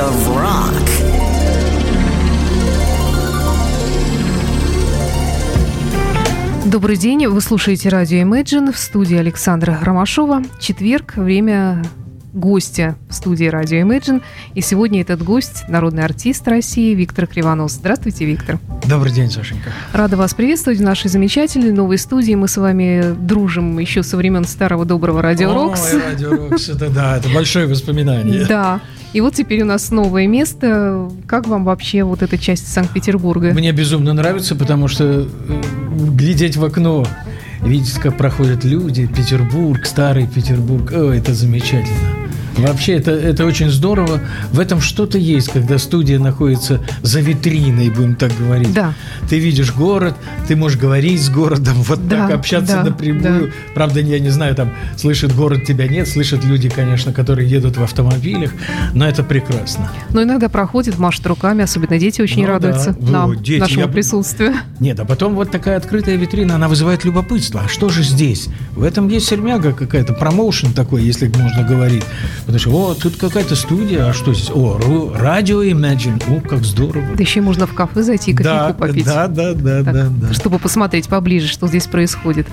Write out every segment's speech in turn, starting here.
of rock. Добрый день, вы слушаете радио Imagine в студии Александра Ромашова. Четверг, время гостя в студии радио Imagine. И сегодня этот гость – народный артист России Виктор Кривонос. Здравствуйте, Виктор. Добрый день, Сашенька. Рада вас приветствовать в нашей замечательной новой студии. Мы с вами дружим еще со времен старого доброго Радио Рокс. Ой, Радио Рокс, это да, это большое воспоминание. Да. И вот теперь у нас новое место. Как вам вообще вот эта часть Санкт-Петербурга? Мне безумно нравится, потому что э, глядеть в окно, видеть, как проходят люди, Петербург, старый Петербург, о, это замечательно. Вообще, это, это очень здорово. В этом что-то есть, когда студия находится за витриной, будем так говорить. Да. Ты видишь город, ты можешь говорить с городом, вот Да, так общаться да, напрямую. да. Правда, я не знаю, там слышит город тебя нет, слышат люди, конечно, которые едут в автомобилях, но это прекрасно. Но иногда проходит, машет руками, особенно дети очень Ну да. радуются Ну, нам, дети, нашему я- присутствию. Нет, а потом вот такая открытая витрина, она вызывает любопытство. А что же здесь? В этом есть сермяга какая-то, промоушен такой, если можно говорить. Потому что, о, тут какая-то студия, а что здесь? О, радио Imagine, о, как здорово. Да еще можно в кафе зайти и кофейку Да, попить. да, да, да, Так, да, да. чтобы посмотреть поближе, что здесь происходит.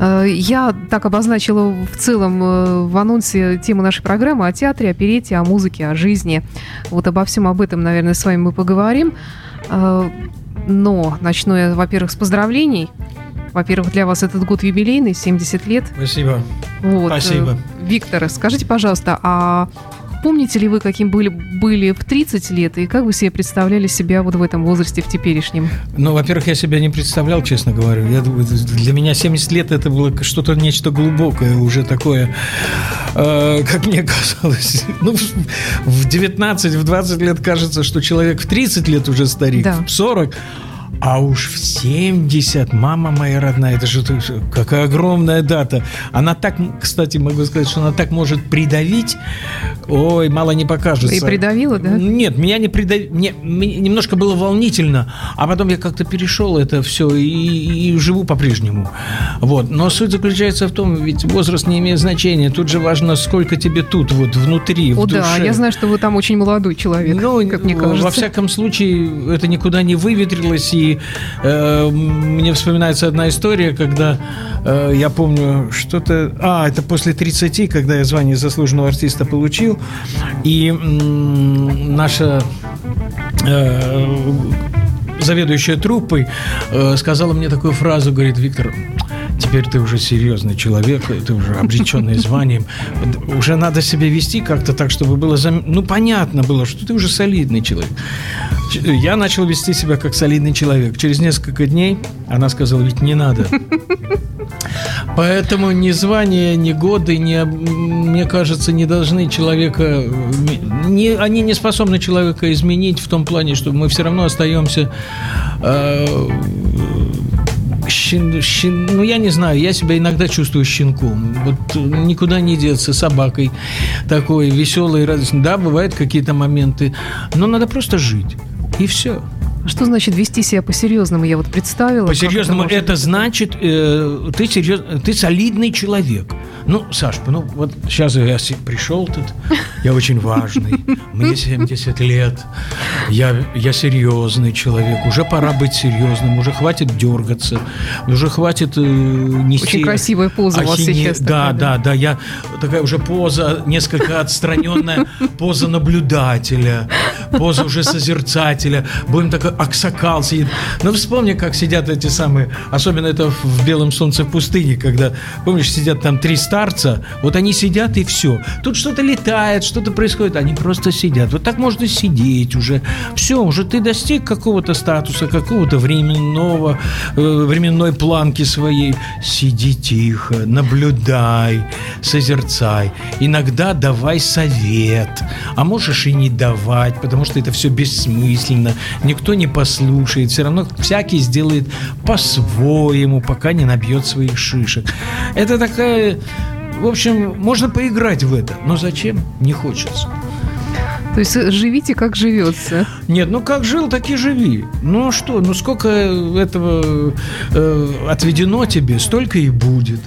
Э, Я так обозначила в целом э, в анонсе тему нашей программы о театре, о перете, о музыке, о жизни. Вот обо всем об этом, наверное, с вами мы поговорим. Э, Но начну я, во-первых, с поздравлений. Во-первых, для вас этот год юбилейный, 70 лет. Спасибо. Вот. Спасибо. Э, Виктор, скажите, пожалуйста, а помните ли вы, каким были, были в 30 лет, и как вы себе представляли себя вот в этом возрасте, в теперешнем? Ну, во-первых, я себя не представлял, честно говоря. Я, для меня 70 лет это было что-то нечто глубокое, уже такое, э, как мне казалось. Ну, в 19, в 20 лет кажется, что человек в 30 лет уже старик, Да. в 40. А уж в 70, мама моя родная, это же какая огромная дата. Она так, кстати, могу сказать, что она так может придавить. Ой, мало не покажется. И придавила, да? Нет, меня не придавило. Мне, мне немножко было волнительно, а потом я как-то перешел это все и, и живу по-прежнему. Вот. Но суть заключается в том, ведь возраст не имеет значения. Тут же важно, сколько тебе тут, вот внутри, О, в душе. да, я знаю, что вы там очень молодой человек, Ну, как мне кажется. во всяком случае, это никуда не выветрилось. И э, мне вспоминается одна история, когда э, я помню что-то... А, это после 30, когда я звание заслуженного артиста получил. И м, наша... э, заведующая труппой э, сказала мне такую фразу, говорит, Виктор, теперь ты уже серьезный человек, ты уже обреченный званием, уже надо себя вести как-то так, чтобы было, зам- ну, понятно было, что ты уже солидный человек. Я начал вести себя как солидный человек. Через несколько дней она сказала, ведь не надо. Поэтому ни звание, ни годы, ни, мне кажется, не должны человека... Не, они не способны человека изменить в том плане, что мы все равно остаемся... э, щен- щен- ну, я не знаю, я себя иногда чувствую щенком. Вот никуда не деться, собакой такой, веселой, радостной. Да, бывают какие-то моменты, но надо просто жить. И все. Что значит вести себя по-серьезному? Я вот представила. По-серьезному может это, быть. значит, э, ты, серьез, ты солидный человек. Ну, Саш, ну вот сейчас я пришел тут, я очень важный, мне 70 лет, я, я серьезный человек, уже пора быть серьезным, уже хватит дергаться, уже хватит э, нести... Очень красивая поза у вас ахине- сейчас Да, такая, да, да, я такая уже поза несколько отстраненная, поза наблюдателя, поза уже созерцателя. Будем такой аксакал сидит. Ну, вспомни, как сидят эти самые, особенно это в белом солнце в пустыне, когда, помнишь, сидят там три старца, вот они сидят и все. Тут что-то летает, что-то происходит, они просто сидят. Вот так можно сидеть уже. Все, уже ты достиг какого-то статуса, какого-то временного, э, временной планки своей. Сиди тихо, наблюдай, созерцай. Иногда давай совет, а можешь и не давать, потому что это все бессмысленно. Никто не послушает, все равно всякий сделает по-своему, пока не набьет своих шишек. Это такая... В общем, можно поиграть в это, но зачем? Не хочется. То есть э, живите, как живется. Нет, ну как жил, так и живи. Ну что, ну сколько этого э, отведено тебе, столько и будет.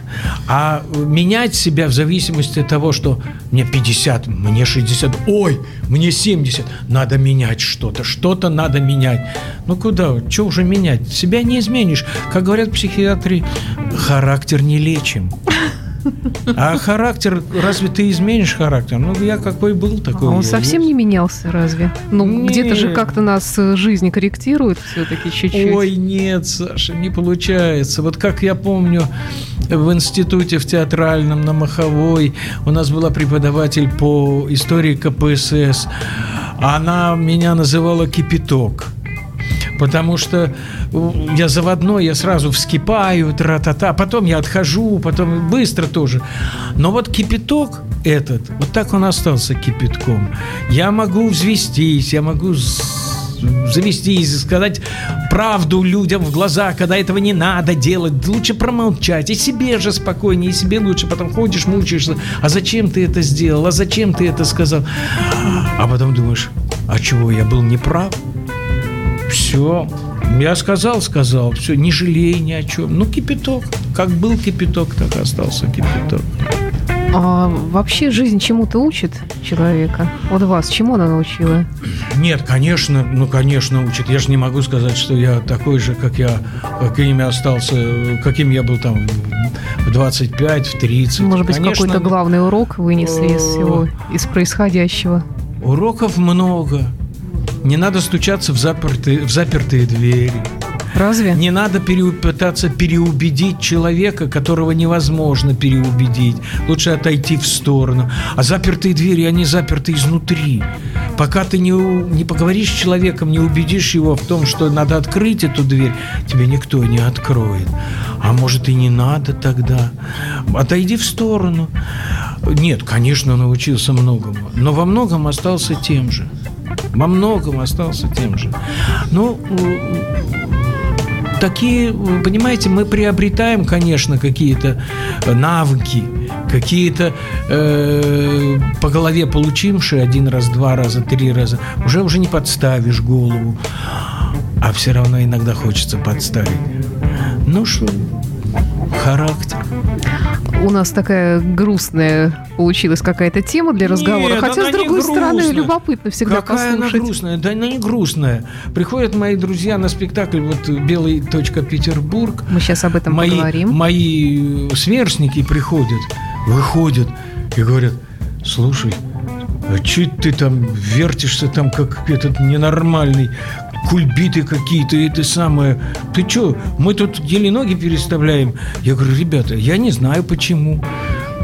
А менять себя в зависимости от того, что мне 50, мне 60, ой, мне 70, надо менять что-то, что-то надо менять. Ну куда, что уже менять? Себя не изменишь. Как говорят психиатры, характер не лечим. А характер, разве ты изменишь характер? Ну, я какой был, такой а он совсем есть. не менялся, разве? Ну, Не. где-то же как-то нас э, жизнь корректирует все-таки чуть-чуть. Ой, нет, Саша, не получается. Вот как я помню, в институте в театральном на Маховой у нас была преподаватель по истории КПСС. Она меня называла кипяток. Потому что я заводной, я сразу вскипаю, тра-та-та, потом я отхожу, потом быстро тоже. Но вот кипяток этот, вот так он остался кипятком. Я могу взвестись, я могу завестись, сказать правду людям в глаза, когда этого не надо делать, лучше промолчать, и себе же спокойнее, и себе лучше, потом ходишь, мучаешься, а зачем ты это сделал, а зачем ты это сказал, а потом думаешь, а чего, я был неправ? Все. Я сказал, сказал. Все, не жалей ни о чем. Ну, кипяток. Как был кипяток, так и остался кипяток. А вообще жизнь чему-то учит человека? Вот вас, чему она научила? Нет, конечно, ну, конечно, учит. Я же не могу сказать, что я такой же, как я, каким я остался, каким я был там в 25, в 30. Может быть, Конечно, какой-то главный урок вынесли из всего, из происходящего? Уроков много. Не надо стучаться в запертые, в запертые двери. Разве? Не надо пере- пытаться переубедить человека, которого невозможно переубедить. Лучше отойти в сторону. А запертые двери, они заперты изнутри. Пока ты не, не поговоришь с человеком, не убедишь его в том, что надо открыть эту дверь, тебе никто не откроет. А может и не надо тогда. Отойди в сторону. Нет, конечно, научился многому, но во многом остался тем же. Во многом остался тем же. Ну, такие, понимаете, мы приобретаем, конечно, какие-то э, навыки, какие-то э, по голове получившие один раз, два раза, три раза, уже уже не подставишь голову, а все равно иногда хочется подставить. Ну что, характер. У нас такая грустная получилась какая-то тема для разговора. Нет, Хотя, она с другой стороны, любопытно всегда Какая она послушать. грустная? Да она не грустная. Приходят мои друзья на спектакль, вот «Белый точка Петербург», Мы сейчас об этом мои, поговорим. мои сверстники приходят, выходят и говорят, слушай, а че ты там вертишься там как этот ненормальный, кульбиты какие-то, ты самое. Ты что, мы тут еле ноги переставляем. Я говорю, ребята, я не знаю почему.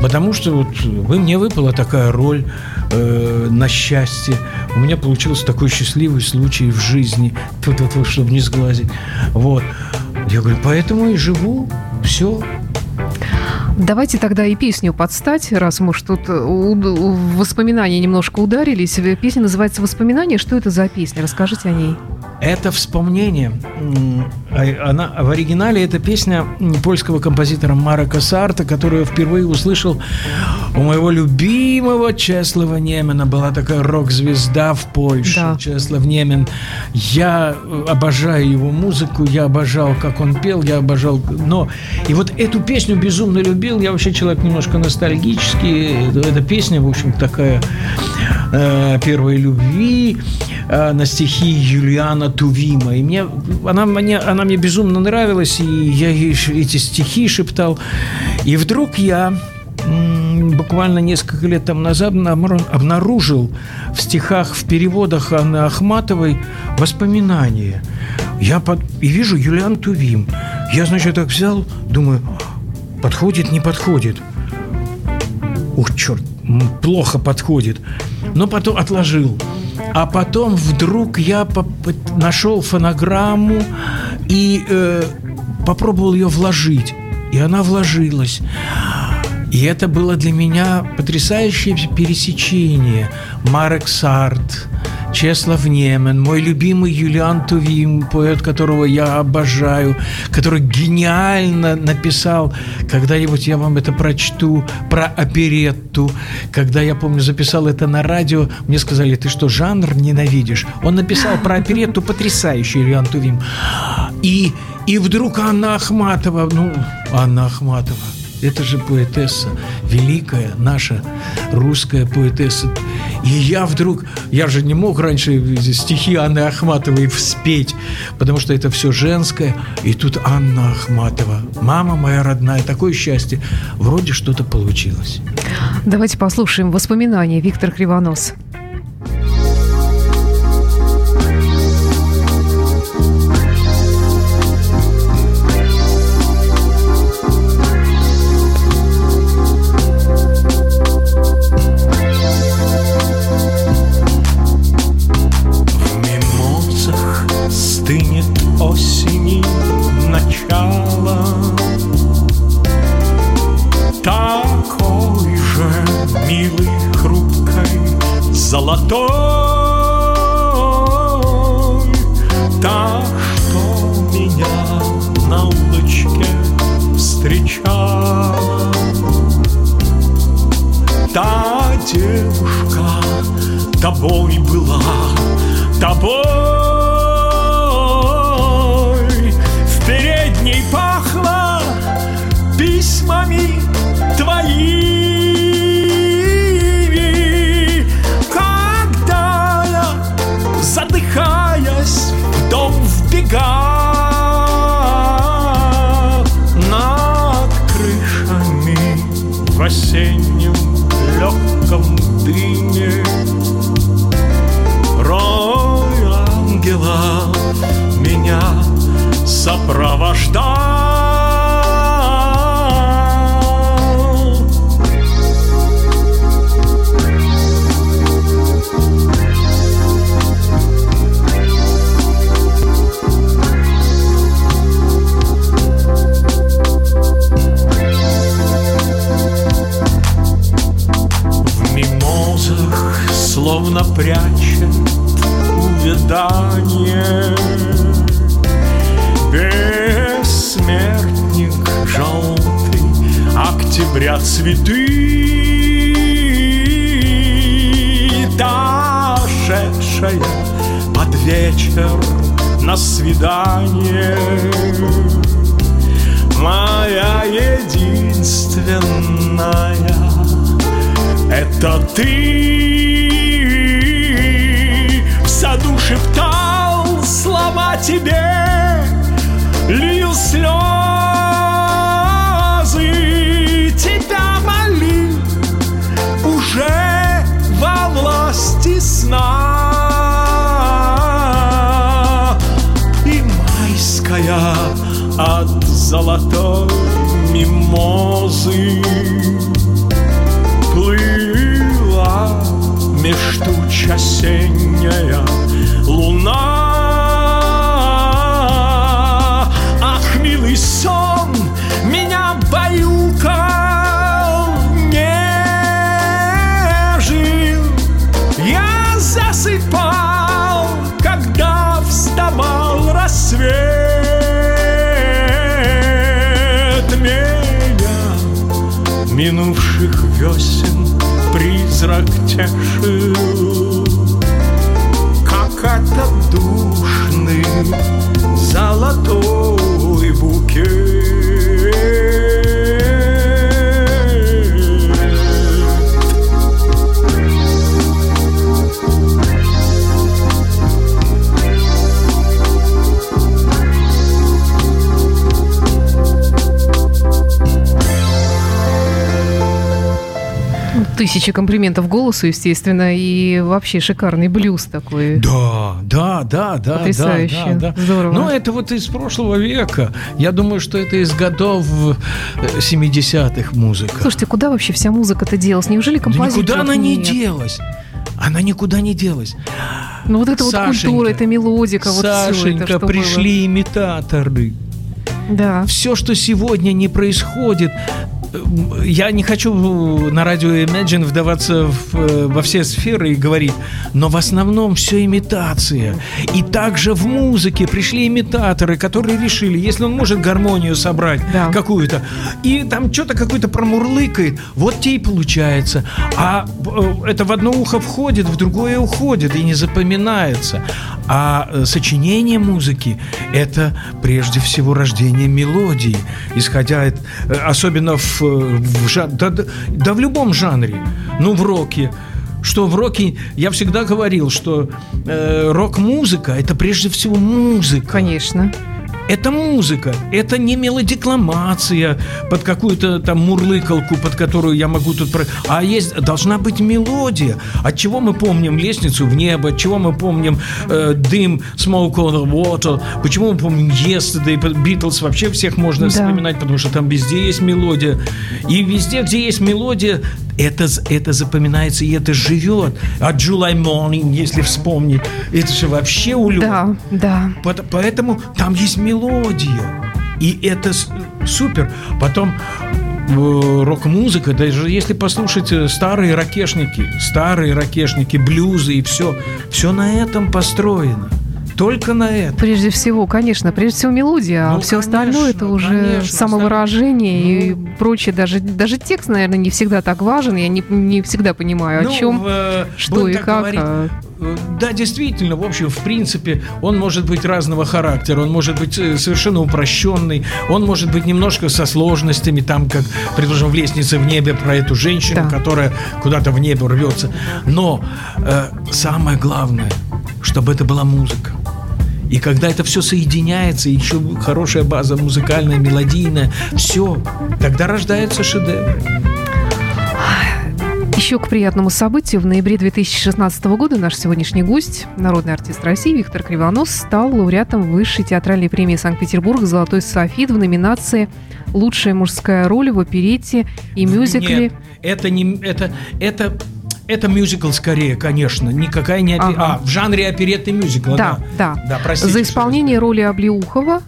Потому что вот вы мне выпала такая роль э, на счастье. У меня получился такой счастливый случай в жизни, Тьфу-тьфу-тьфу, чтобы не сглазить. Вот. Я говорю, поэтому и живу. Все. Давайте тогда и песню подстать, раз мы тут в воспоминания немножко ударились. Песня называется «Воспоминания». Что это за песня? Расскажите о ней. Это вспомнение. А- Она, в оригинале это песня польского композитора Марека Сарта, которую я впервые услышал у моего любимого Чеслова Немена. Была такая рок-звезда в Польше, Да. Чеслав Немен. Я э, обожаю его музыку, я обожал, как он пел, я обожал... Но и вот эту песню безумно любил. Я вообще человек немножко ностальгический. Это- Эта песня, в общем, такая э, первой любви э, на стихи Юлиана Тувима. И мне она, мне она мне безумно нравилась, и я ей эти стихи шептал. И вдруг я буквально несколько лет там назад обнаружил в стихах, в переводах Анны Ахматовой воспоминания. Я под... и вижу Юлиан Тувим. Я, значит, так взял, думаю, подходит, не подходит. Ух, черт, плохо подходит. Но потом отложил. А потом вдруг я нашел фонограмму и э, попробовал ее вложить. И она вложилась. И это было для меня потрясающее пересечение. Марек Сарт, Чеслав Немен, мой любимый Юлиан Тувим, поэт, которого я обожаю, который гениально написал, когда-нибудь я вам это прочту, про оперетту. Когда я, помню, записал это на радио, мне сказали, ты что, жанр ненавидишь? Он написал про оперетту потрясающий Юлиан Тувим. И, и вдруг Анна Ахматова, ну, Анна Ахматова, это же поэтесса, великая наша русская поэтесса. И я вдруг, я же не мог раньше стихи Анны Ахматовой вспеть, потому что это все женское. И тут Анна Ахматова, мама моя родная, такое счастье. Вроде что-то получилось. Давайте послушаем воспоминания Виктор Кривонос. Словно прячет увядание. Бессмертник желтый Октября цветы. Дошедшая под вечер на свидание. Моя единственная Это ты году шептал слова тебе, лью слезы, тебя молил уже во власти сна. И майская от золотой мимозы плыла меж туч осенняя луна. Ах, милый сон, меня баюкал нежен. Я засыпал, когда вставал рассвет. Меня минувших весен призрак тешил. золотой. Тысячи комплиментов голосу, естественно, и вообще шикарный блюз такой. Да, да, да, да. Потрясающе. Да, да, да. Здорово. Ну, это вот из прошлого века. Я думаю, что это из годов 70-х э, музыка. Слушайте, куда вообще вся музыка-то делась? Неужели композиторов да никуда она нет? не делась. Она никуда не делась. Ну вот это Сашенька, вот культура, это мелодика, вот Сашенька, все это, что пришли было. имитаторы. Да. Все, что сегодня не происходит, я не хочу на радио Imagine вдаваться в, э, во все сферы и говорить, но в основном все имитация. И также в музыке пришли имитаторы, которые решили, если он может гармонию собрать да. какую-то, и там что-то какое-то промурлыкает, вот те и получается. А э, это в одно ухо входит, в другое уходит и не запоминается. А э, сочинение музыки – это прежде всего рождение мелодии, исходя, особенно в в жан... да, да, да в любом жанре. Ну, в роке, что в роке я всегда говорил, что э, рок-музыка это прежде всего музыка. Конечно. Это музыка, это не мелодикламация под какую-то там мурлыкалку, под которую я могу тут... Про... А есть, должна быть мелодия. От чего мы помним лестницу в небо, от чего мы помним э, дым, smoke on the water, почему мы помним yesterday, Beatles вообще всех можно да. вспоминать, потому что там везде есть мелодия. И везде, где есть мелодия, это, это запоминается и это живет. А July Morning, если вспомнить, это же вообще улет. Да, да. Поэтому там есть мелодия. И это супер. Потом э, рок-музыка, даже если послушать э, старые ракешники, старые ракешники, блюзы и все, все на этом построено. Только на это. Прежде всего, конечно, прежде всего мелодия, а ну, а все конечно, остальное это уже конечно, самовыражение ну, и прочее. Даже, даже текст, наверное, не всегда так важен. Я не, не всегда понимаю, ну, о чем, в, что и как. Говорить, а... Да, действительно, в общем, в принципе, он может быть разного характера, он может быть э, совершенно упрощенный, он может быть немножко со сложностями, там, как, предположим, в «Лестнице в небе» про эту женщину, да. которая куда-то в небо рвется. Но э, самое главное, чтобы это была музыка. И когда это все соединяется, еще хорошая база музыкальная, мелодийная, все, тогда рождается шедевр. Еще к приятному событию. В ноябре 2016 года наш сегодняшний гость, народный артист России Виктор Кривонос, стал лауреатом высшей театральной премии Санкт-Петербург «Золотой софит» в номинации «Лучшая мужская роль в оперете и мюзикле». Нет, это не... Это, это это мюзикл скорее, конечно. Никакая не опера... ага. А, в жанре оперетты мюзикла. Да, да. да. да простите, За исполнение роли Облеухова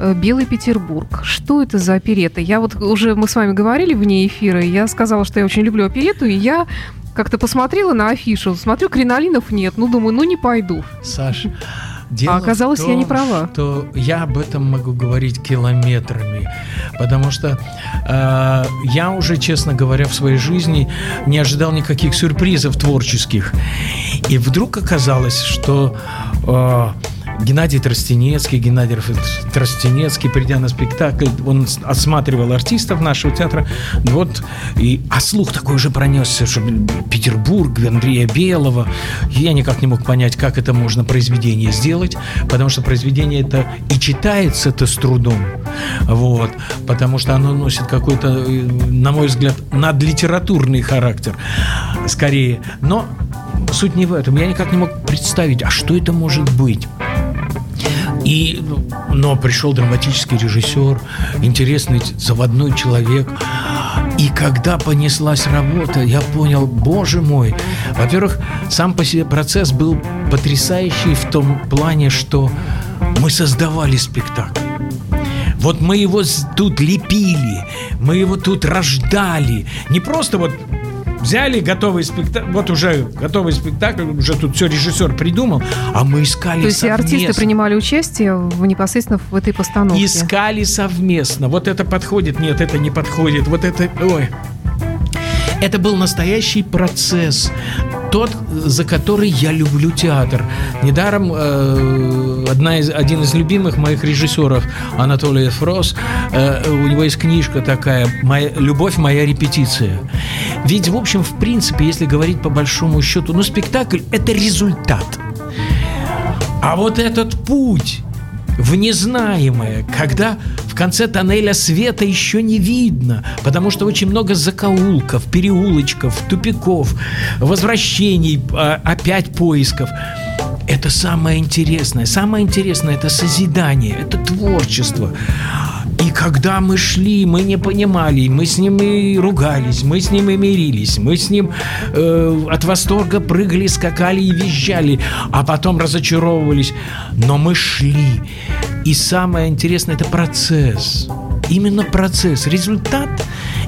э, Белый Петербург. Что это за оперета? Я вот уже мы с вами говорили вне эфира, и я сказала, что я очень люблю оперету, и я как-то посмотрела на афишу, смотрю, кринолинов нет, ну думаю, ну не пойду. Саша, Дело а оказалось, том, я не права. Что я об этом могу говорить километрами, потому что э, я уже, честно говоря, в своей жизни не ожидал никаких сюрпризов творческих, и вдруг оказалось, что э, Геннадий Тростенецкий, Геннадий Тростенецкий, придя на спектакль, он осматривал артистов нашего театра, вот, и, а слух такой уже пронесся, что Петербург, Андрея Белого, я никак не мог понять, как это можно произведение сделать, потому что произведение это и читается-то с трудом, вот, потому что оно носит какой-то, на мой взгляд, надлитературный характер, скорее, но суть не в этом. Я никак не мог представить, а что это может быть. И, но пришел драматический режиссер, интересный заводной человек. И когда понеслась работа, я понял, боже мой, во-первых, сам по себе процесс был потрясающий в том плане, что мы создавали спектакль. Вот мы его тут лепили, мы его тут рождали. Не просто вот взяли готовый спектакль, вот уже готовый спектакль, уже тут все режиссер придумал, а мы искали То есть совместно. артисты принимали участие в, непосредственно в этой постановке? Искали совместно. Вот это подходит, нет, это не подходит, вот это, ой. Это был настоящий процесс тот, за который я люблю театр. Недаром э, одна из, один из любимых моих режиссеров, Анатолий Фрос, э, у него есть книжка такая моя, «Любовь – моя репетиция». Ведь, в общем, в принципе, если говорить по большому счету, ну, спектакль – это результат. А вот этот путь в незнаемое, когда в конце тоннеля света еще не видно, потому что очень много закоулков, переулочков, тупиков, возвращений, а, опять поисков. Это самое интересное. Самое интересное – это созидание, это творчество. И когда мы шли, мы не понимали, мы с ним и ругались, мы с ним и мирились, мы с ним э, от восторга прыгали, скакали и визжали, а потом разочаровывались. Но мы шли. И самое интересное – это процесс. Именно процесс. Результат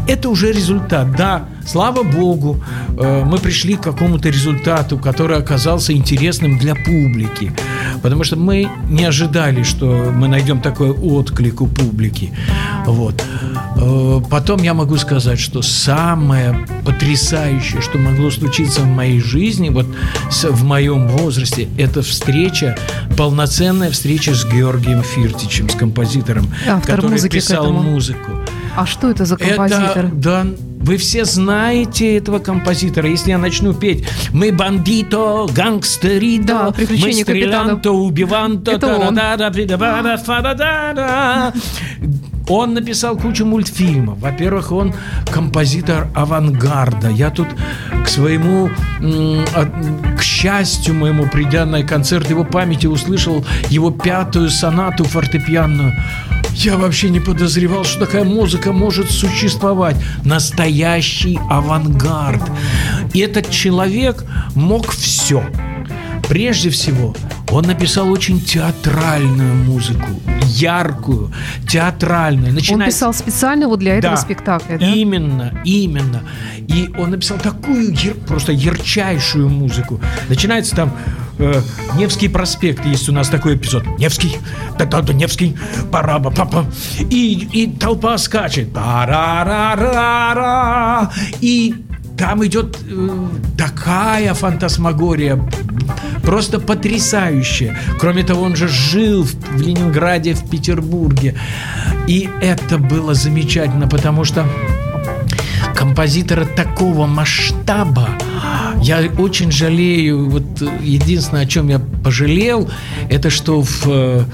Это уже результат. Да, слава богу, э, мы пришли к какому-то результату, который оказался интересным для публики. Потому что мы не ожидали, что мы найдем такой отклик у публики. Вот. Э, потом я могу сказать, что самое потрясающее, что могло случиться в моей жизни, вот в моем возрасте, это встреча, полноценная встреча с Георгием Фиртичем, с композитором, Автор который писал музыку. А что это за композитор? Это, да, вы все знаете этого композитора. Если я начну петь «Мы бандито, гангстерито, Да, мы стрелянто, убиванто, он. та-да-да-да-да-да-да, фа-да-да-да». Он написал кучу мультфильмов. Во-первых, он композитор авангарда. Я тут к своему, к счастью моему, придя на концерт его памяти, услышал его пятую сонату фортепианную. Я вообще не подозревал, что такая музыка может существовать. Настоящий авангард. И этот человек мог все. Прежде всего, он написал очень театральную музыку, яркую, театральную. Он Начиная с- писал специально вот для этого Да. спектакля, да? Именно, именно. И он написал такую яр- просто ярчайшую музыку. Начинается там э, Невский проспект, есть у нас такой эпизод. Невский, да-да-да, Невский, параба, папа. И, и толпа скачет. Парарарара. И там идет э, такая фантасмагория, просто потрясающая. Кроме того, он же жил в, в Ленинграде, в Петербурге. И это было замечательно, потому что композитора такого масштаба. Я очень жалею, вот э, единственное, о чем я пожалел, это что в э,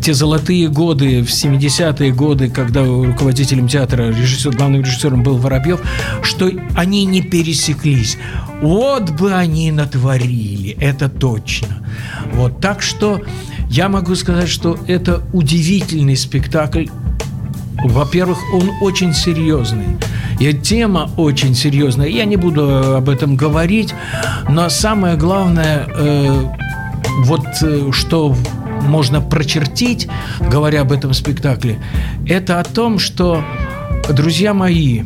те золотые годы, в 70-е годы, когда руководителем театра, режиссер, главным режиссером был Воробьев, что они не пересеклись. Вот бы они натворили, это точно. Вот, так что я могу сказать, что это удивительный спектакль, во-первых, он очень серьезный. И тема очень серьезная. Я не буду об этом говорить, но самое главное, э, вот э, что можно прочертить, говоря об этом спектакле, это о том, что, друзья мои,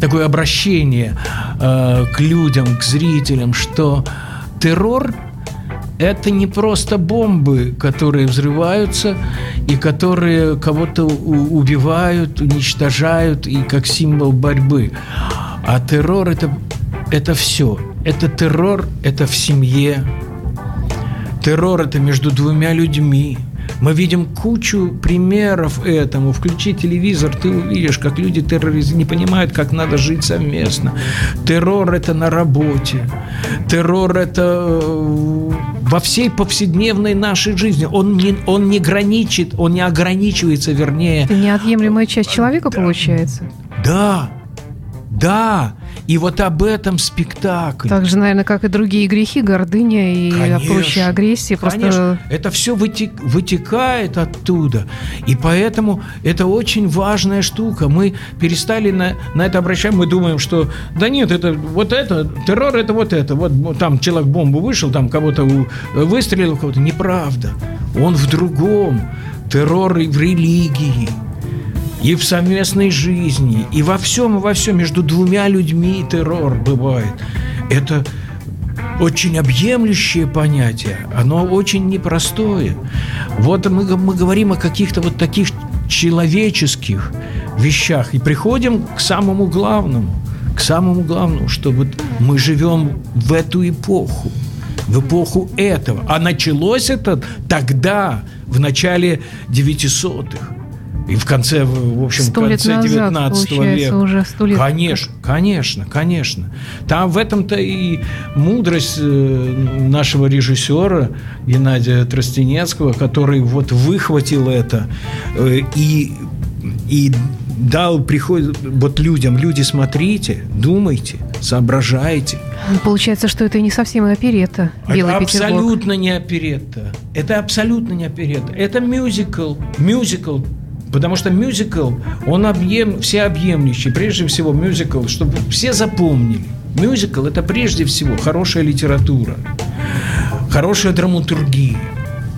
такое обращение э, к людям, к зрителям, что террор это не просто бомбы, которые взрываются и которые кого-то убивают, уничтожают и как символ борьбы. А террор это, это все. Это террор, это в семье. Террор это между двумя людьми. Мы видим кучу примеров этому. Включи телевизор, ты увидишь, как люди террориз... не понимают, как надо жить совместно. Террор это на работе. Террор это э, во всей повседневной нашей жизни. Он не, он не граничит, он не ограничивается, вернее, Это неотъемлемая часть человека, получается. да, да. И вот об этом спектакль. Так же, наверное, как и другие грехи, гордыня и Конечно, прочая агрессия. Просто Конечно, это все вытекает оттуда. И поэтому это очень важная штука. Мы перестали на, на это обращать. Мы думаем, что да нет, это вот это, террор это вот это. Вот, вот там человек бомбу вышел, там кого-то выстрелил, кого-то. Неправда. Он в другом. Террор и в религии. И в совместной жизни, и во всем, и во всем между двумя людьми террор бывает. Это очень объемлющее понятие, оно очень непростое. Вот мы, мы говорим о каких-то вот таких человеческих вещах и приходим к самому главному, к самому главному, что вот мы живем в эту эпоху, в эпоху этого. А началось это тогда, в начале 900-х. И в конце, в общем, в конце назад, 19 получается, века. уже лет. Конечно, конечно, конечно. Там в этом-то и мудрость э, нашего режиссера Геннадия Тростенецкого, который вот выхватил это э, и, и дал приход вот людям, люди, смотрите, думайте, соображайте. Получается, что это не совсем и оперета «Белый это Петербург». абсолютно не оперетта. Это абсолютно не оперетта. Это мюзикл. Мюзикл. Потому что мюзикл, он объем, всеобъемлющий. Прежде всего мюзикл, чтобы все запомнили. Мюзикл – это прежде всего хорошая литература, хорошая драматургия.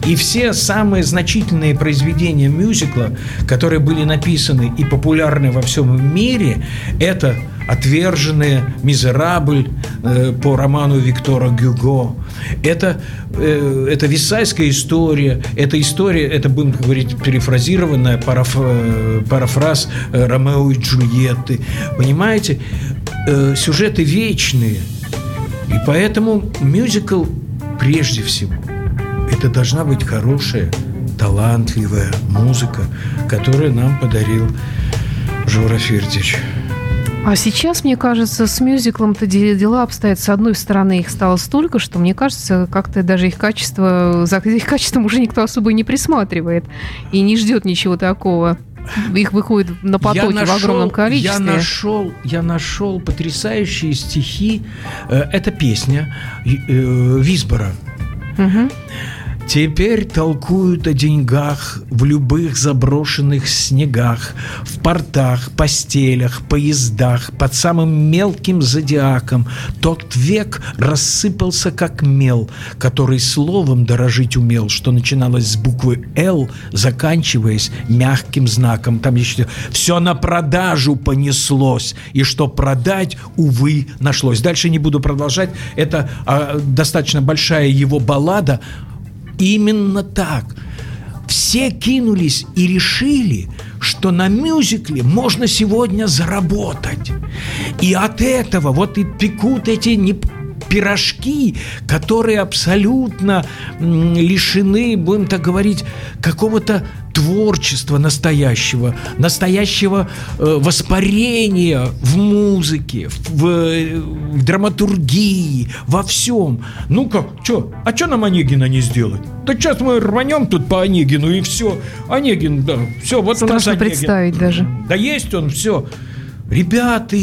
И все самые значительные произведения мюзикла, которые были написаны и популярны во всем мире, это «Отверженные», «Мизерабль» э, по роману Виктора Гюго. Это, э, это Висайская история, это история, это, будем говорить, перефразированная параф, э, парафраз Ромео и Джульетты. Понимаете, сюжеты вечные. И поэтому мюзикл прежде всего это должна быть хорошая, талантливая музыка, которую нам подарил Жора Фирдич. А сейчас, мне кажется, с мюзиклом-то дела обстоят. С одной стороны, их стало столько, что, мне кажется, как-то даже их качество, за их качеством уже никто особо не присматривает и не ждет ничего такого. Их выходит на потоке нашел, в огромном количестве. Я нашел, я нашел потрясающие стихи. Э, это песня э, Висбора. Угу. Теперь толкуют о деньгах в любых заброшенных снегах, в портах, постелях, поездах, под самым мелким зодиаком. Тот век рассыпался как мел, который словом дорожить умел, что начиналось с буквы «Л», заканчиваясь мягким знаком. Там еще все на продажу понеслось, и что продать, увы, нашлось. Дальше не буду продолжать. Это а, достаточно большая его баллада, Именно так. Все кинулись и решили, что на мюзикле можно сегодня заработать. И от этого вот и пекут эти не пирожки, которые абсолютно лишены, будем так говорить, какого-то творчества настоящего, настоящего э, воспарения в музыке, в, в драматургии, во всем. Ну как, что? А что нам Онегина не сделать? Да сейчас мы рванем тут по Онегину и все. Онегин, да, все, вот Страшно у нас Онегин. представить даже. Да есть он, все. Ребята,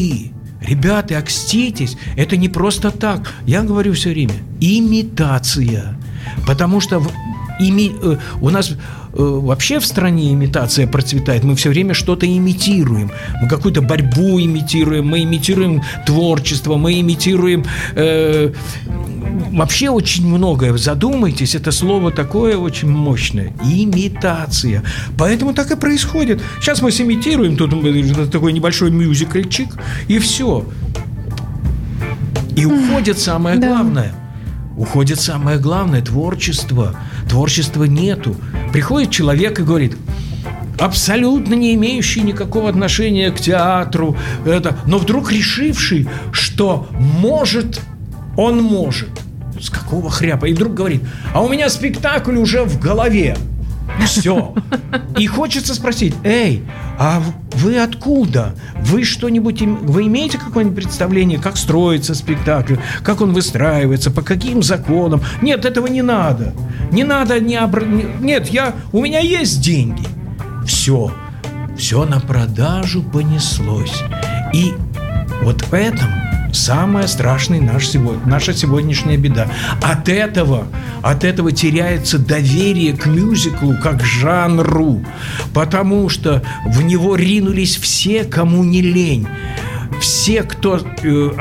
ребята, окститесь, это не просто так. Я говорю все время, имитация. Потому что ими, э, у нас Э, вообще в стране имитация процветает. Мы все время что-то имитируем. Мы какую-то борьбу имитируем, мы имитируем творчество, мы имитируем э, вообще очень многое. Задумайтесь, это слово такое очень мощное. Имитация. Поэтому так и происходит. Сейчас мы симитируем, тут такой небольшой мюзикльчик, и все. И уходит самое главное. Уходит самое главное – творчество. Творчества нету. Приходит человек и говорит, абсолютно не имеющий никакого отношения к театру, это, но вдруг решивший, что может, он может. С какого хряпа? И вдруг говорит, а у меня спектакль уже в голове. Все. И хочется спросить, эй, а вы откуда? Вы что-нибудь, вы имеете какое-нибудь представление, как строится спектакль, как он выстраивается, по каким законам? Нет, этого не надо. Не надо, не обр... нет, я, у меня есть деньги. Все, все на продажу понеслось. И вот в этом самая страшная наш сегодня, наша сегодняшняя беда. От этого, от этого теряется доверие к мюзиклу как жанру, потому что в него ринулись все, кому не лень. Все, кто, э,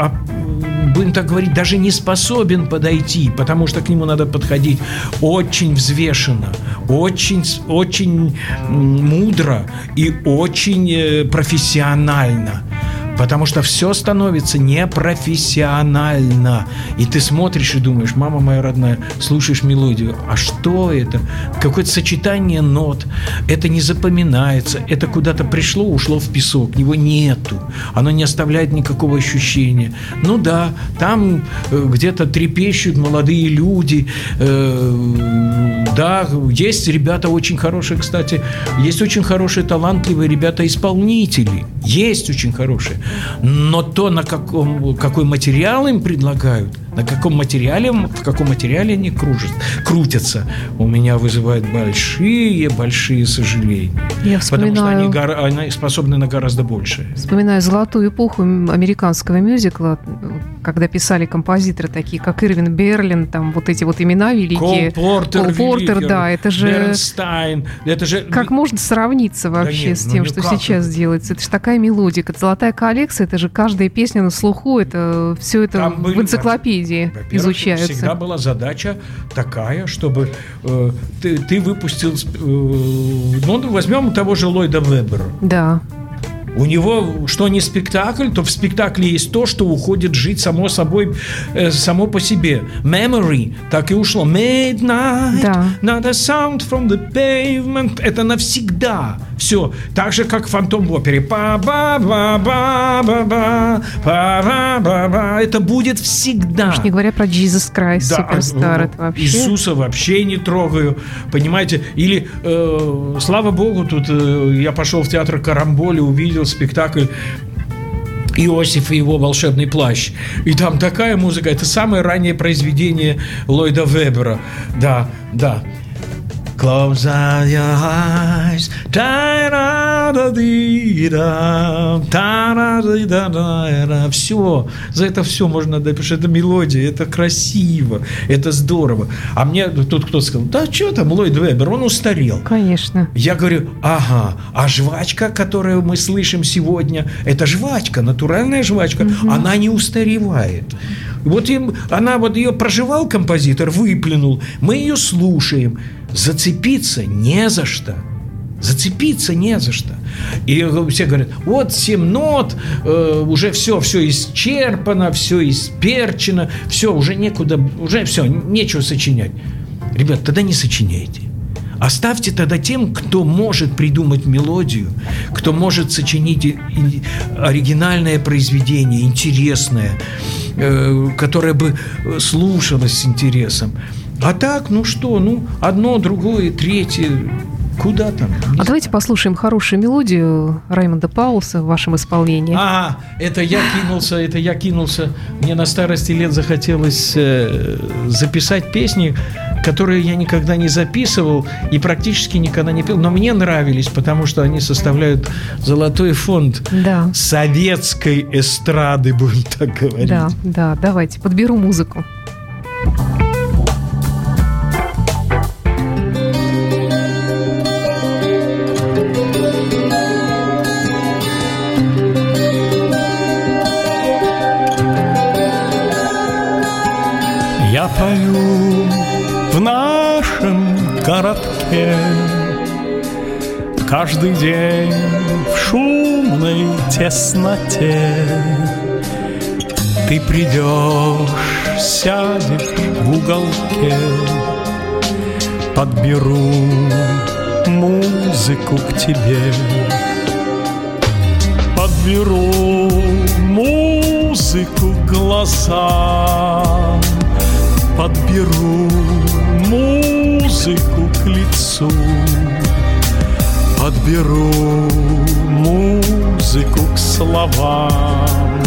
будем так говорить, даже не способен подойти, потому что к нему надо подходить очень взвешенно, очень, очень мудро и очень э, профессионально. Потому что все становится непрофессионально. И ты смотришь и думаешь, мама моя родная, слушаешь мелодию, а что это? Какое-то сочетание нот. Это не запоминается. Это куда-то пришло, ушло в песок. Его нету. Оно не оставляет никакого ощущения. Ну да, там э, где-то трепещут молодые люди. Э, да, есть ребята очень хорошие, кстати. Есть очень хорошие, талантливые ребята-исполнители. Есть очень хорошие. Но то, на каком, какой материал им предлагают, на каком материале, в каком материале они кружат, крутятся, у меня вызывает большие-большие сожаления. Я вспоминаю... Потому что они, они способны на гораздо большее. Вспоминаю золотую эпоху американского мюзикла, когда писали композиторы такие, как Ирвин Берлин, там вот эти вот имена великие. Кол Портер, Кол Портер да, это же... Бернстайн, это же... Как можно сравниться вообще да нет, с ну тем, ну что сейчас делается? Это же такая мелодика. Золотая коллекция, это же каждая песня на слуху, это все это Там в энциклопедии энциклопедии изучаются. Всегда была задача такая, чтобы э, ты, ты выпустил... Э, ну, возьмем того же Ллойда Вебера. Да. У него, что не спектакль, то в спектакле есть то, что уходит жить само собой, э, само по себе. Memory так и ушло. Midnight, да. not a sound from the pavement. Это навсегда. Все. Так же, как фантом в опере. па ба ба ба ба ба па ба ба ба Это будет всегда. Уж не говоря про Jesus Christ, да, суперстар. Это вообще... Иисуса вообще не трогаю. Понимаете? Или, э, слава богу, тут э, я пошел в театр Карамболи, увидел видел спектакль Иосиф и его волшебный плащ. И там такая музыка. Это самое раннее произведение Ллойда Вебера. Да, да. Close your eyes. Все. За это все можно дать, потому что это мелодия, это красиво, это здорово. А мне тут кто сказал, да что там Ллойд Вебер, он устарел. Конечно. Я говорю, ага, а жвачка, которую мы слышим сегодня, это жвачка, натуральная жвачка, угу. она не устаревает. Вот им, она вот ее проживал композитор, выплюнул, мы ее слушаем зацепиться не за что. Зацепиться не за что. И все говорят, вот семь нот, э, уже все, все исчерпано, все исперчено, все, уже некуда, уже все, нечего сочинять. Ребят, тогда не сочиняйте. Оставьте тогда тем, кто может придумать мелодию, кто может сочинить оригинальное произведение, интересное, э, которое бы слушалось с интересом. А так, ну что, ну, одно, другое, третье, Куда там? Не а знаю. давайте послушаем хорошую мелодию Раймонда Пауса в вашем исполнении. А, это я кинулся, это я кинулся. Мне на старости лет захотелось э, записать песни, которые я никогда не записывал и практически никогда не пел, но мне нравились, потому что они составляют золотой фонд да. советской эстрады, будем так говорить. Да, да, давайте, подберу музыку. Пою в нашем городке. Каждый день в шумной тесноте. Ты придешь, сядешь в уголке. Подберу музыку к тебе. Подберу музыку глазам Подберу музыку к лицу. Подберу музыку к словам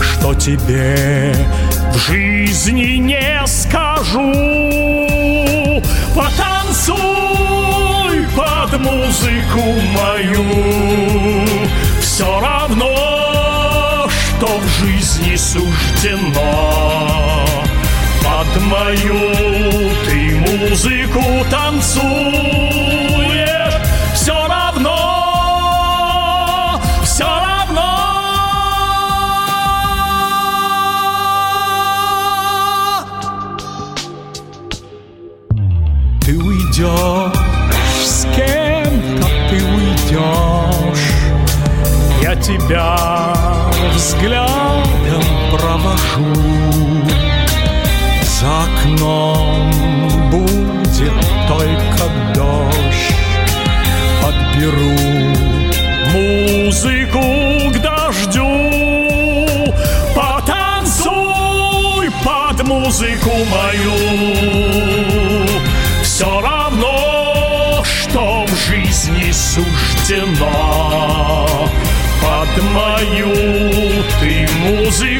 Что тебе в жизни не скажу. Потанцуй под музыку мою. Все равно, что в жизни суждено под мою ты музыку танцуешь. Все равно, все равно. Ты уйдешь с кем-то, ты уйдешь Я тебя взглядом окном будет только дождь. Подберу музыку к дождю Потанцуй под музыку мою. Все равно, что в жизни суждено. Под мою ты музыку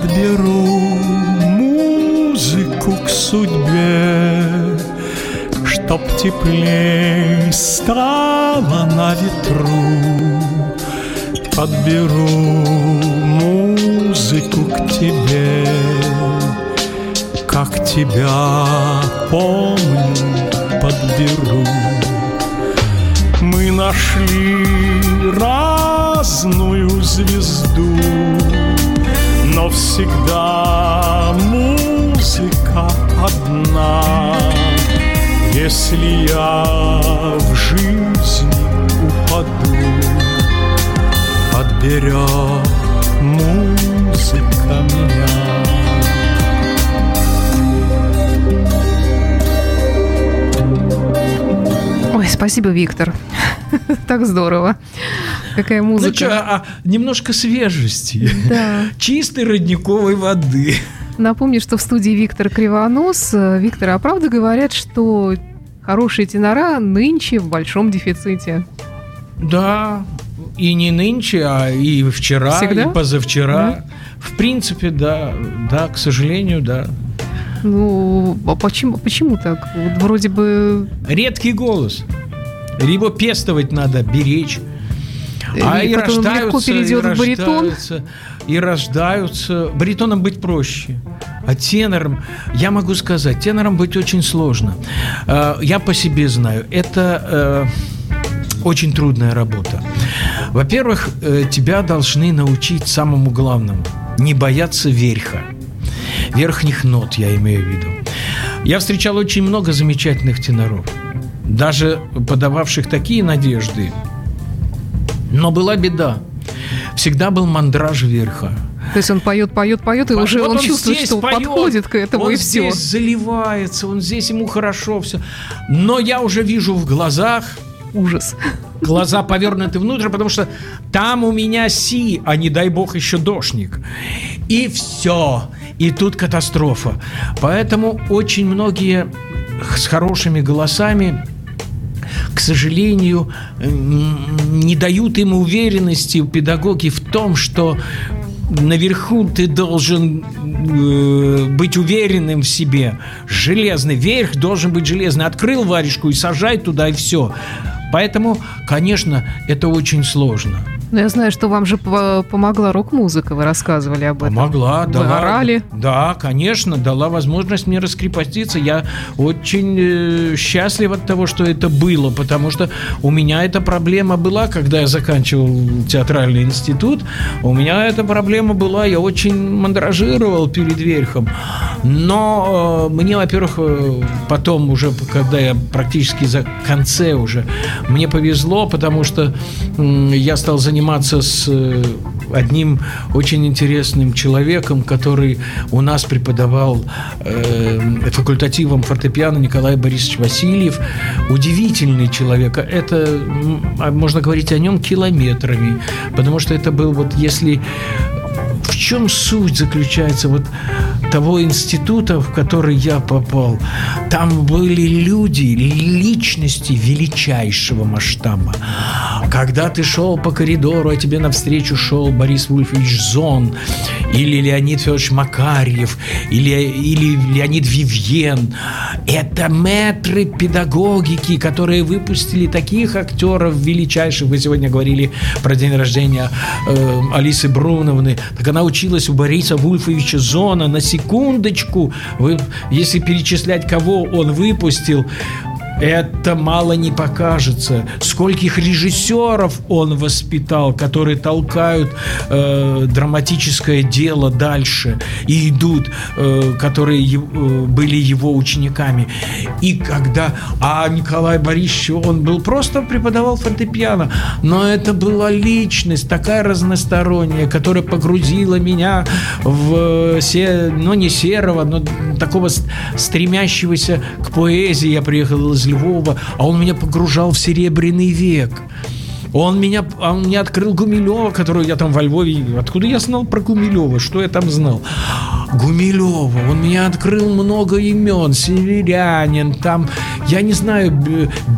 Подберу музыку к судьбе, Чтоб теплей стало на ветру. Подберу музыку к тебе, как тебя помню, подберу. Мы нашли разную звезду, всегда музыка одна. Если я в жизни упаду, подберет музыка меня. Ой, спасибо, Виктор. Так здорово. Какая Ну музыка. что, а немножко свежести. Да. Чистой родниковой воды. Напомню, что в студии Виктор Кривонос. Виктор, а правда говорят, что хорошие тенора нынче в большом дефиците? Да, и не нынче, а и вчера, Всегда? и позавчера. В принципе, да, да, к сожалению, да. Ну, а почему, почему так? Вот вроде бы... Редкий голос. Либо пестовать надо, беречь. А и и потом легко рождаются, перейдет и в баритон. и рождаются. Баритоном быть проще. А тенором, я могу сказать, тенором быть очень сложно. Э, Я по себе знаю, это э, очень трудная работа. Во-первых, э, тебя должны научить самому главному – не бояться верха. Верхних нот, я имею в виду. Я встречал очень много замечательных теноров, даже подававших такие надежды, но была беда. Всегда был мандраж верха. То есть он поет, поет, поет, и уже Вот он, чувствует, что поет, подходит к этому, он и все. здесь заливается, он здесь ему хорошо все. Но я уже вижу в глазах, Ужас. глаза повернуты внутрь, потому что там у меня си, а не дай бог еще дошник. И все. И тут катастрофа. Поэтому очень многие с хорошими голосами к сожалению, не дают им уверенности педагоги в том, что наверху ты должен э, быть уверенным в себе. Железный верх должен быть железный. Открыл варежку и сажай туда, и все. Поэтому, конечно, это очень сложно. Но я знаю, что вам же по- помогла рок-музыка, вы рассказывали об этом. Помогла, Вы дала. орали? Да, конечно, дала возможность мне раскрепоститься. Я очень э, счастлив от того, что это было, потому что у меня эта проблема была, когда я заканчивал театральный институт. У меня эта проблема была, я очень мандражировал перед верхом. Но э, мне, во-первых, э, потом уже, когда я практически за конце уже, мне повезло, потому что м, я стал заниматься с э, одним очень интересным человеком, который у нас преподавал э, факультативом фортепиано Николай Борисович Васильев. Удивительный человек. Это м, а можно говорить о нем километрами, потому что это был вот если в чем суть заключается вот того института, в который я попал? Там были люди, личности величайшего масштаба. Когда ты шел по коридору, а тебе навстречу шел Борис Вульфович Зон, или Леонид Федорович Макарьев, или, или Леонид Вивьен. Это метры педагогики, которые выпустили таких актеров величайших. Вы сегодня говорили про день рождения э, Алисы Бруновны. Так она училась у Бориса Вульфовича Зона. На секундочку, вы, если перечислять, кого он выпустил, это мало не покажется. Скольких режиссеров он воспитал, которые толкают э, драматическое дело дальше и идут, э, которые э, были его учениками. И когда... А Николай Борисович, он был просто преподавал фортепиано, но это была личность такая разносторонняя, которая погрузила меня в э, се, ну не серого, но такого стремящегося к поэзии. Я приехал из Львова, а он меня погружал в серебряный век. Он меня, он мне открыл Гумилева, которую я там во Львове... Откуда я знал про Гумилева? Что я там знал? Гумилева. Он мне открыл много имен. Северянин, там, я не знаю,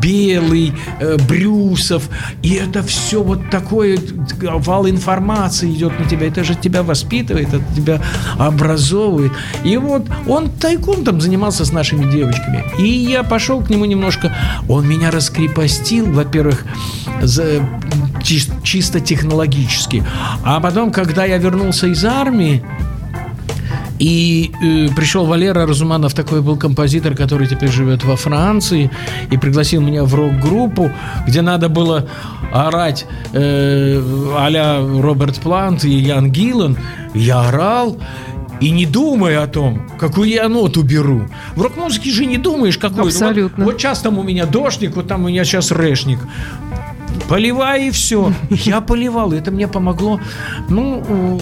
Белый, э, Брюсов. И это все вот такое, вал информации идет на тебя. Это же тебя воспитывает, это тебя образовывает. И вот он тайком там занимался с нашими девочками. И я пошел к нему немножко. Он меня раскрепостил, во-первых, за- чис- чисто технологически. А потом, когда я вернулся из армии, И э, пришел Валера Разуманов, такой был композитор, который теперь живет во Франции, и пригласил меня в рок-группу, где надо было орать э, а Роберт Плант и Ян Гиллан. Я орал, и не думая о том, какую я ноту беру. В рок-музыке же не думаешь, какую. Абсолютно. Вот, вот сейчас там у меня дождик, вот там у меня сейчас рэшник. Поливай и все. Я поливал, это мне помогло. Ну,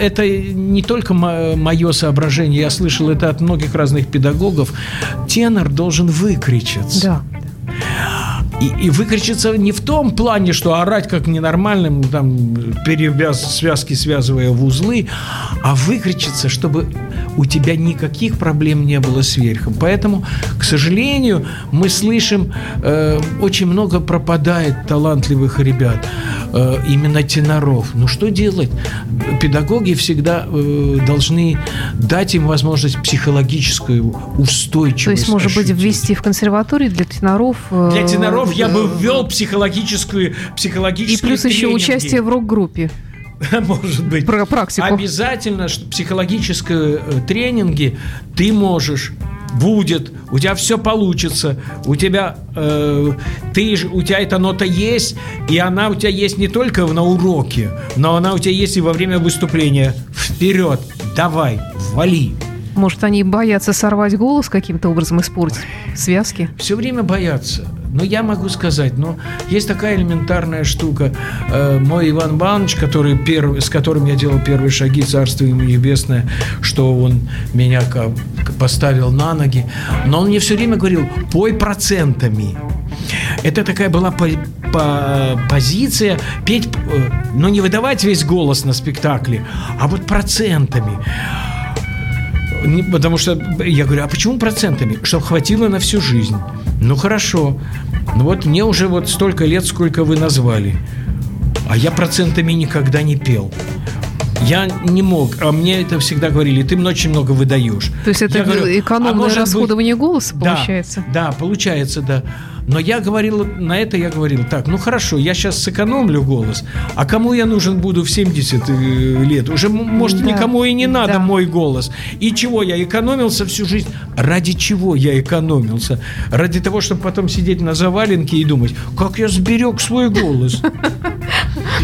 это не только мое соображение, я слышал это от многих разных педагогов. Тенор должен выкричаться. Да. И, и выкричиться не в том плане, что орать как ненормальным, там, перевяз, связки связывая в узлы, а выкричиться, чтобы у тебя никаких проблем не было с верхом. Поэтому, к сожалению, мы слышим, э, очень много пропадает талантливых ребят, э, именно теноров. Ну что делать? Педагоги всегда э, должны дать им возможность психологическую устойчивость. То есть, может ощутить. быть, ввести в консерватории для теноров... Э, для теноров я бы ввел психологическую, психологическую И плюс еще участие в рок-группе. Может быть. Про практику. Обязательно, что психологические э, тренинги ты можешь будет, у тебя все получится, у тебя, э, ты, у тебя эта нота есть, и она у тебя есть не только на уроке, но она у тебя есть и во время выступления. Вперед, давай, вали. Может, они боятся сорвать голос каким-то образом, испортить связки? Все время боятся. Но я могу сказать, но есть такая элементарная штука. Э, мой Иван Иванович, который первый, с которым я делал первые шаги, царство ему небесное, что он меня поставил на ноги, но он мне все время говорил, пой процентами. Это такая была по, по, позиция петь, э, но не выдавать весь голос на спектакле, а вот процентами. Потому что я говорю, а почему процентами? Чтобы хватило на всю жизнь. Ну хорошо. Ну вот мне уже вот столько лет, сколько вы назвали. А я процентами никогда не пел. Я не мог, а мне это всегда говорили, ты очень много выдаешь. То есть это говорю, экономное а расходование быть... голоса получается? Да, да, получается, да. Но я говорил, на это я говорил, так, ну хорошо, я сейчас сэкономлю голос, а кому я нужен буду в 70 э, лет? Уже, может, да. никому и не надо да. мой голос. И чего я экономился всю жизнь? Ради чего я экономился? Ради того, чтобы потом сидеть на заваленке и думать, как я сберег свой голос.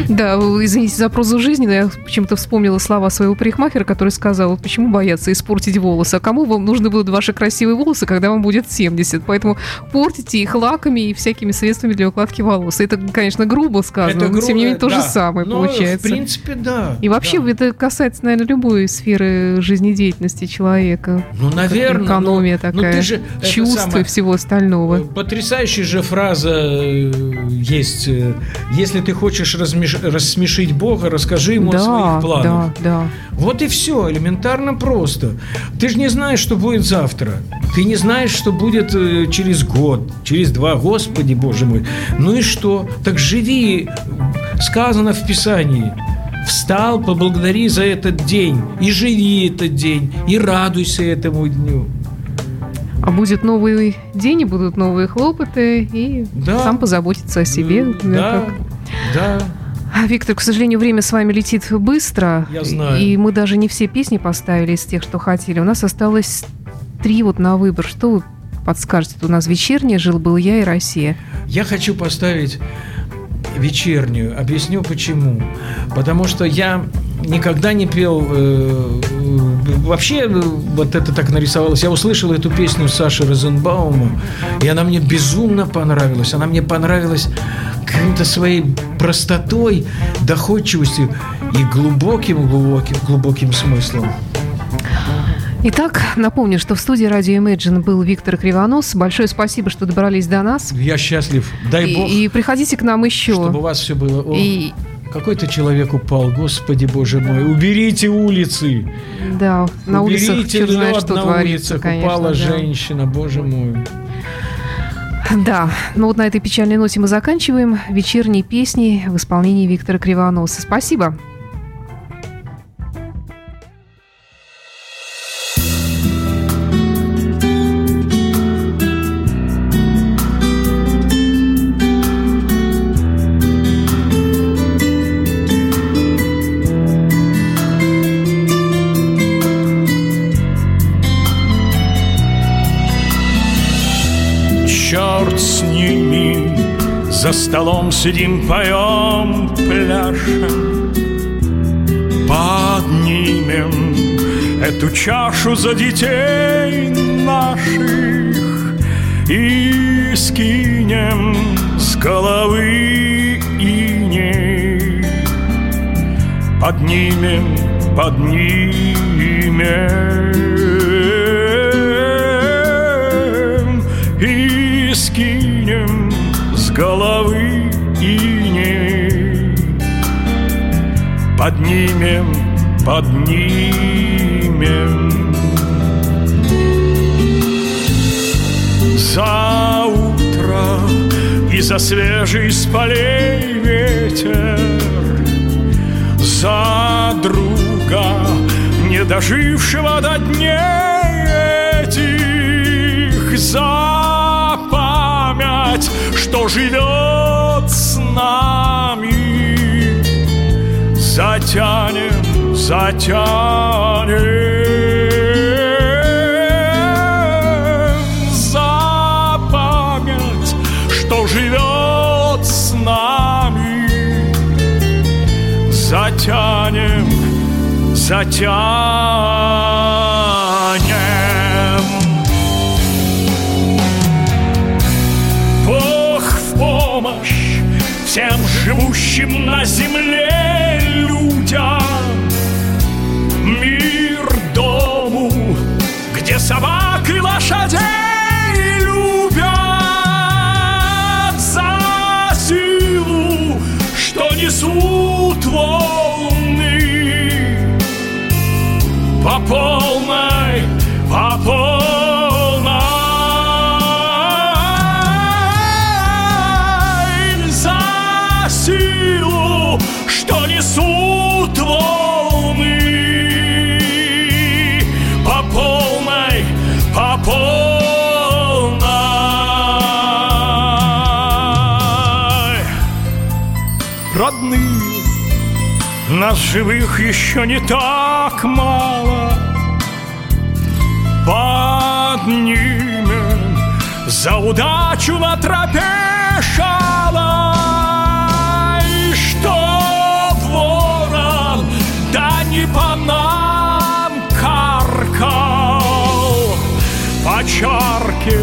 Да, извините за прозу жизни, но я почему-то вспомнила слова своего парикмахера, который сказал, почему бояться испортить волосы, а кому вам нужны будут ваши красивые волосы, когда вам будет 70, поэтому портите их лаками и всякими средствами для укладки волос. Это, конечно, грубо сказано, это но тем не менее то да. же самое но, получается. В принципе, да. И вообще да. это касается, наверное, любой сферы жизнедеятельности человека. Ну, наверное. Экономия ну, такая, ну, же, чувства самое, и всего остального. Э, потрясающая же фраза э, есть. Э, Если ты хочешь размеш... рассмешить Бога, расскажи ему да, о своих планах. Да, да. Вот и все, элементарно просто. Ты же не знаешь, что будет завтра. Ты не знаешь, что будет через год, через два Господи, Боже мой. Ну и что? Так живи, сказано в Писании. Встал, поблагодари за этот день, и живи этот день, и радуйся этому дню. А будет новый день, и будут новые хлопоты, и да. сам позаботиться о себе. Да, да. А, Виктор, к сожалению, время с вами летит быстро. Я знаю. И мы даже не все песни поставили из тех, что хотели. У нас осталось три вот на выбор. Что вы подскажете? У нас вечерняя «Жил-был я» и «Россия». Я хочу поставить вечернюю. Объясню почему. Потому что я никогда не пел... Э, вообще, э, вот это так нарисовалось. Я услышал эту песню Саши Розенбаума, и она мне безумно понравилась. Она мне понравилась каким-то своей простотой, доходчивостью и глубоким, глубоким, глубоким смыслом. Итак, напомню, что в студии радио Imagine был Виктор Кривонос. Большое спасибо, что добрались до нас. Я счастлив. Дай и, бог. И приходите к нам еще. Чтобы у вас все было. О, и... Какой-то человек упал, господи боже мой. Уберите улицы. Да, на Уберите улицах черт знает, что на творится, улицах конечно, упала да. женщина, боже мой. Да, ну вот на этой печальной ноте мы заканчиваем вечерние песни в исполнении Виктора Кривоноса. Спасибо. Столом сидим, поем, пляшем. Поднимем эту чашу за детей наших И скинем с головы иней Поднимем, поднимем И скинем головы иней Поднимем, поднимем. За утро и за свежий с полей ветер. За друга, не дожившего до дней этих. За что живет с нами Затянем, затянем. За память, что живет с нами Затянем, затянем всем живущим на земле Родные, нас живых еще не так мало. Поднимем за удачу на тропе шалой Что ворон, да не по нам каркал. По чарке,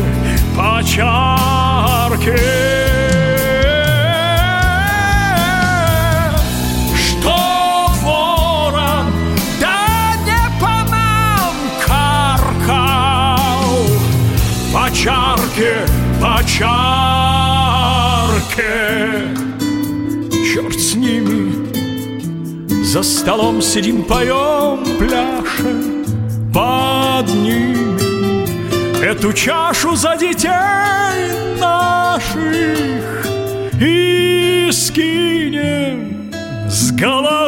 по чарке чарке, по чарке Черт с ними. За столом сидим, поем, пляшем Поднимем Эту чашу за детей наших И скинем с головы